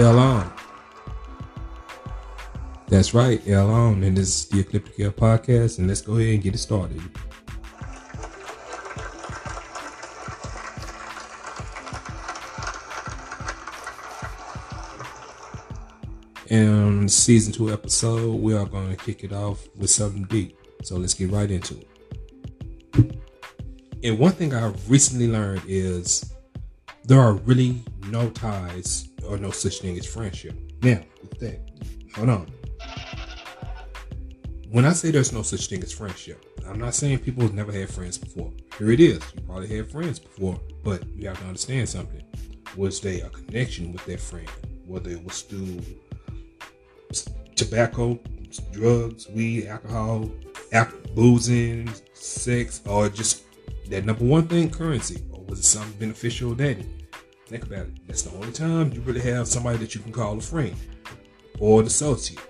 L on. That's right, L on, and this is the Ecliptic Air podcast, and let's go ahead and get it started. And season two episode, we are going to kick it off with something deep. So let's get right into it. And one thing I've recently learned is there are really no ties or no such thing as friendship. Now, with that, hold on. When I say there's no such thing as friendship, I'm not saying people have never had friends before. Here it is. You probably had friends before, but you have to understand something. Was there a connection with that friend? Whether it was through tobacco, drugs, weed, alcohol, boozing, sex, or just that number one thing, currency, or was it something beneficial that? Think about it. That's the only time you really have somebody that you can call a friend or an associate.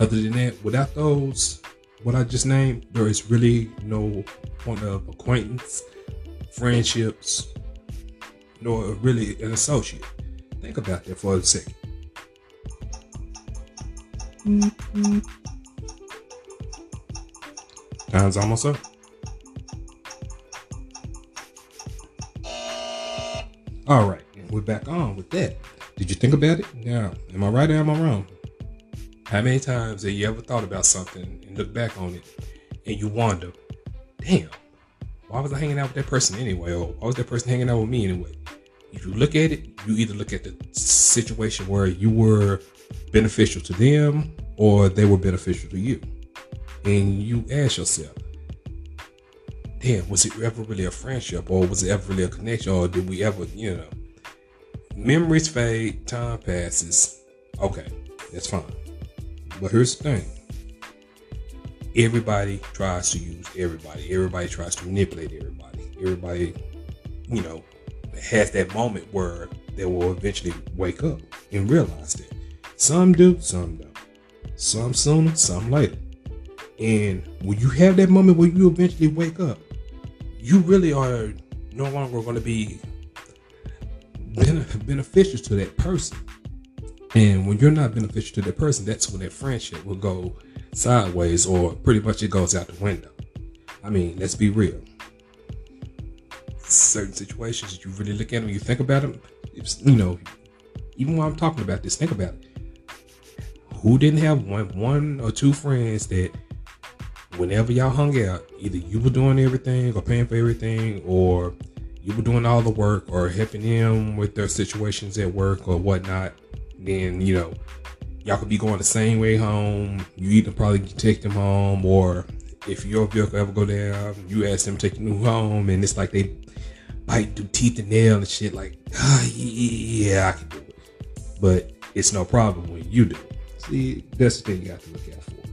Other than that, without those, what I just named, there is really no point of acquaintance, friendships, nor really an associate. Think about that for a second. Mm-hmm. Time's almost up. All right, we're back on with that. Did you think about it? Yeah. Am I right or am I wrong? How many times have you ever thought about something and look back on it and you wonder, damn, why was I hanging out with that person anyway? Or why was that person hanging out with me anyway? If you look at it, you either look at the situation where you were beneficial to them or they were beneficial to you. And you ask yourself, damn, was it ever really a friendship or was it ever really a connection or did we ever, you know, memories fade, time passes. Okay, that's fine. But here's the thing everybody tries to use everybody, everybody tries to manipulate everybody. Everybody, you know, has that moment where they will eventually wake up and realize that. Some do, some don't. Some sooner, some later. And when you have that moment where you eventually wake up, you really are no longer going to be beneficial to that person. And when you're not beneficial to that person, that's when that friendship will go sideways or pretty much it goes out the window. I mean, let's be real. Certain situations, you really look at them, you think about them, you know, even while I'm talking about this, think about it who didn't have one one or two friends that whenever y'all hung out, either you were doing everything or paying for everything, or you were doing all the work or helping them with their situations at work or whatnot, then you know y'all could be going the same way home. You either probably take them home, or if your vehicle ever go down, you ask them to take you home, and it's like they bite through teeth and nail and shit. Like, ah, yeah, I can do it, but it's no problem when you do. See, that's the thing you have to look out for.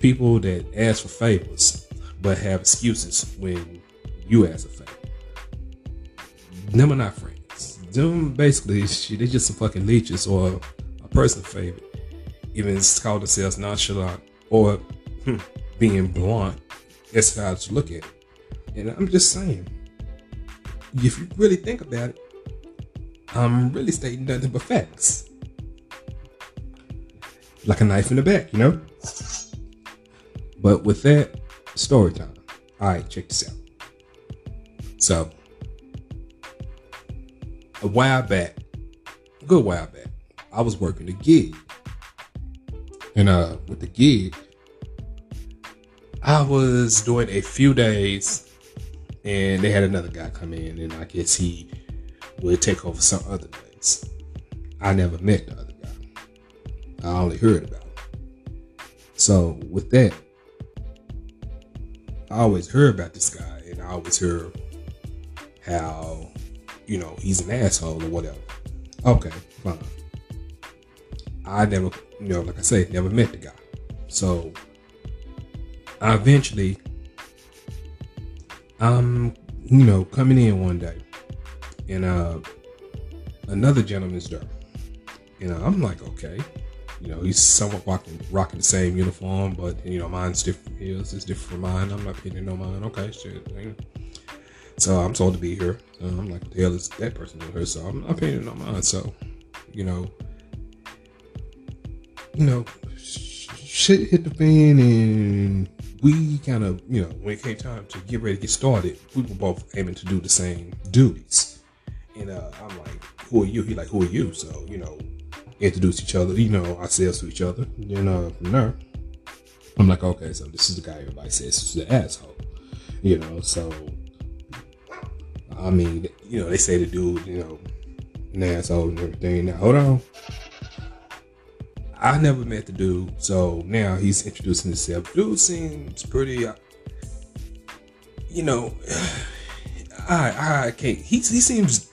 People that ask for favors but have excuses when you ask a favor. Them are not friends. Them basically, shit, they just some fucking leeches or a person favorite. Even call themselves nonchalant or hmm, being blunt. That's how to look at it. And I'm just saying, if you really think about it, I'm really stating nothing but facts like a knife in the back, you know? But with that, story time. All right, check this out. So, a while back, a good while back, I was working a gig. And uh with the gig, I was doing a few days and they had another guy come in and I guess he would take over some other days. I never met the other guy. I only heard about it. So with that, I always heard about this guy, and I always heard how, you know, he's an asshole or whatever. Okay, fine. I never, you know, like I say, never met the guy. So I eventually, I'm, you know, coming in one day, and uh, another gentleman's there. Know, I'm like, okay, you know, he's somewhat rocking, rocking the same uniform, but you know, mine's different. His is different from mine. I'm not painting no mine. Okay, shit. So I'm told to be here. Uh, I'm like, the hell is that person doing here? So I'm not painting no mine. So, you know, you know, shit hit the fan and we kind of, you know, when it came time to get ready to get started, we were both aiming to do the same duties. And uh, I'm like, who are you? He like, who are you? So, you know, introduce each other, you know, ourselves to each other. And then uh, from there, I'm like, okay, so this is the guy everybody says is the asshole. You know, so I mean, you know, they say the dude, you know, an asshole and everything. Now hold on. I never met the dude, so now he's introducing himself. Dude seems pretty, uh, you know, I I can't. He he seems,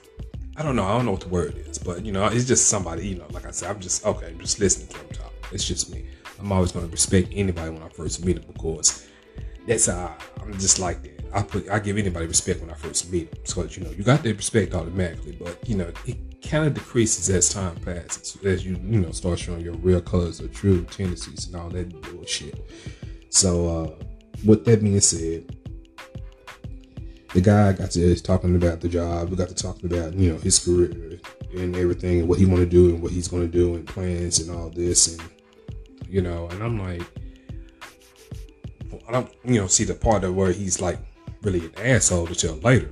I don't know, I don't know what the word is, but you know, it's just somebody. You know, like I said, I'm just okay. I'm just listening to him talk. It's just me. I'm always going to respect anybody when I first meet them because that's how I'm just like that. I put I give anybody respect when I first meet them. So you know, you got that respect automatically, but you know, it kind of decreases as time passes, as you you know start showing your real colors or true tendencies and all that bullshit. So uh, with that being said, the guy got to talking about the job. We got to talking about you know his career and everything, and what he want to do and what he's going to do and plans and all this, and you know, and I'm like, I don't you know see the part of where he's like really an asshole until later.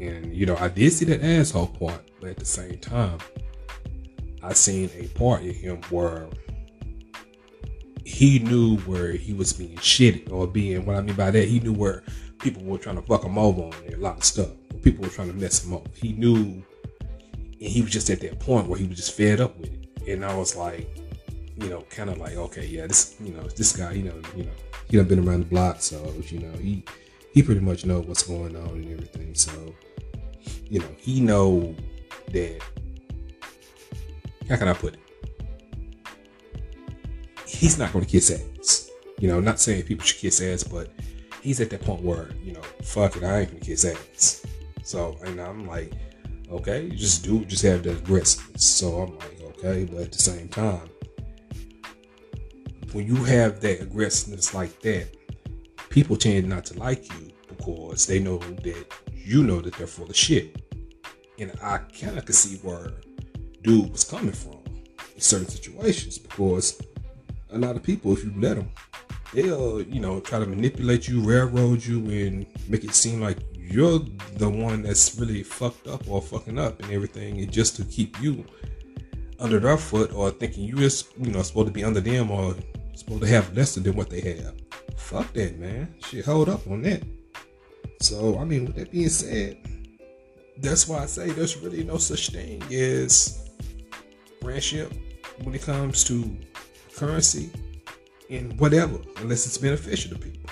And you know, I did see that asshole part, but at the same time, I seen a part in him where he knew where he was being shitty or being what I mean by that, he knew where people were trying to fuck him over on a lot of stuff. People were trying to mess him up. He knew and he was just at that point where he was just fed up with it. And I was like, you know, kind of like, okay, yeah, this, you know, this guy, you know, you know, he done been around the block, so you know, he he pretty much know what's going on and everything. So, you know, he know that. How can I put it? He's not going to kiss ass. You know, not saying people should kiss ass, but he's at that point where you know, fuck it, I ain't gonna kiss ass. So, and I'm like, okay, you just do, just have that aggressiveness. So I'm like, okay, but at the same time, when you have that aggressiveness like that, people tend not to like you because they know that you know that they're full of shit. And I kind of can see where dude was coming from in certain situations because a lot of people, if you let them, they'll, you know, try to manipulate you, railroad you, and make it seem like you're the one that's really fucked up or fucking up and everything, and just to keep you under their foot or thinking you just, you know, supposed to be under them or supposed to have less than what they have. Fuck that, man. Shit, hold up on that. So, I mean, with that being said, that's why I say there's really no such thing as friendship when it comes to currency and whatever, unless it's beneficial to people.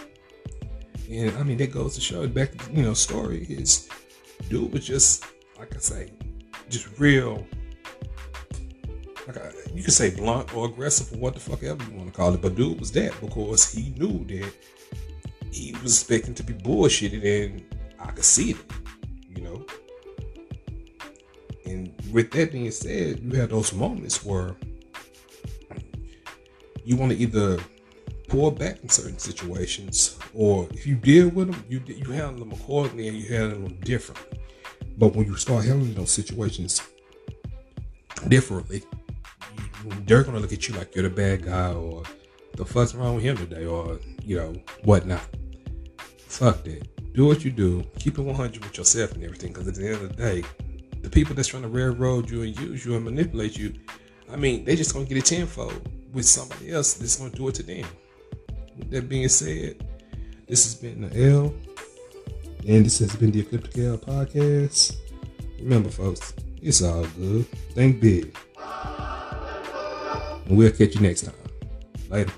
And I mean, that goes to show back, you know, story is dude was just, like I say, just real like uh, you could say blunt or aggressive or what the fuck ever you want to call it, but dude was that because he knew that he was expecting to be bullshitted, and I could see it, you know. And with that being said, you have those moments where you want to either pull back in certain situations, or if you deal with them, you you handle them accordingly and you handle them differently. But when you start handling those situations differently, they're gonna look at you like you're the bad guy or the fuck's wrong with him today or you know whatnot. Fuck that. Do what you do. Keep it 100 with yourself and everything. Because at the end of the day, the people that's trying to railroad you and use you and manipulate you, I mean, they just gonna get it tenfold with somebody else that's gonna do it to them. That being said, this has been the L, and this has been the Ecliptic L podcast. Remember, folks, it's all good. Think big. And we'll catch you next time. Later.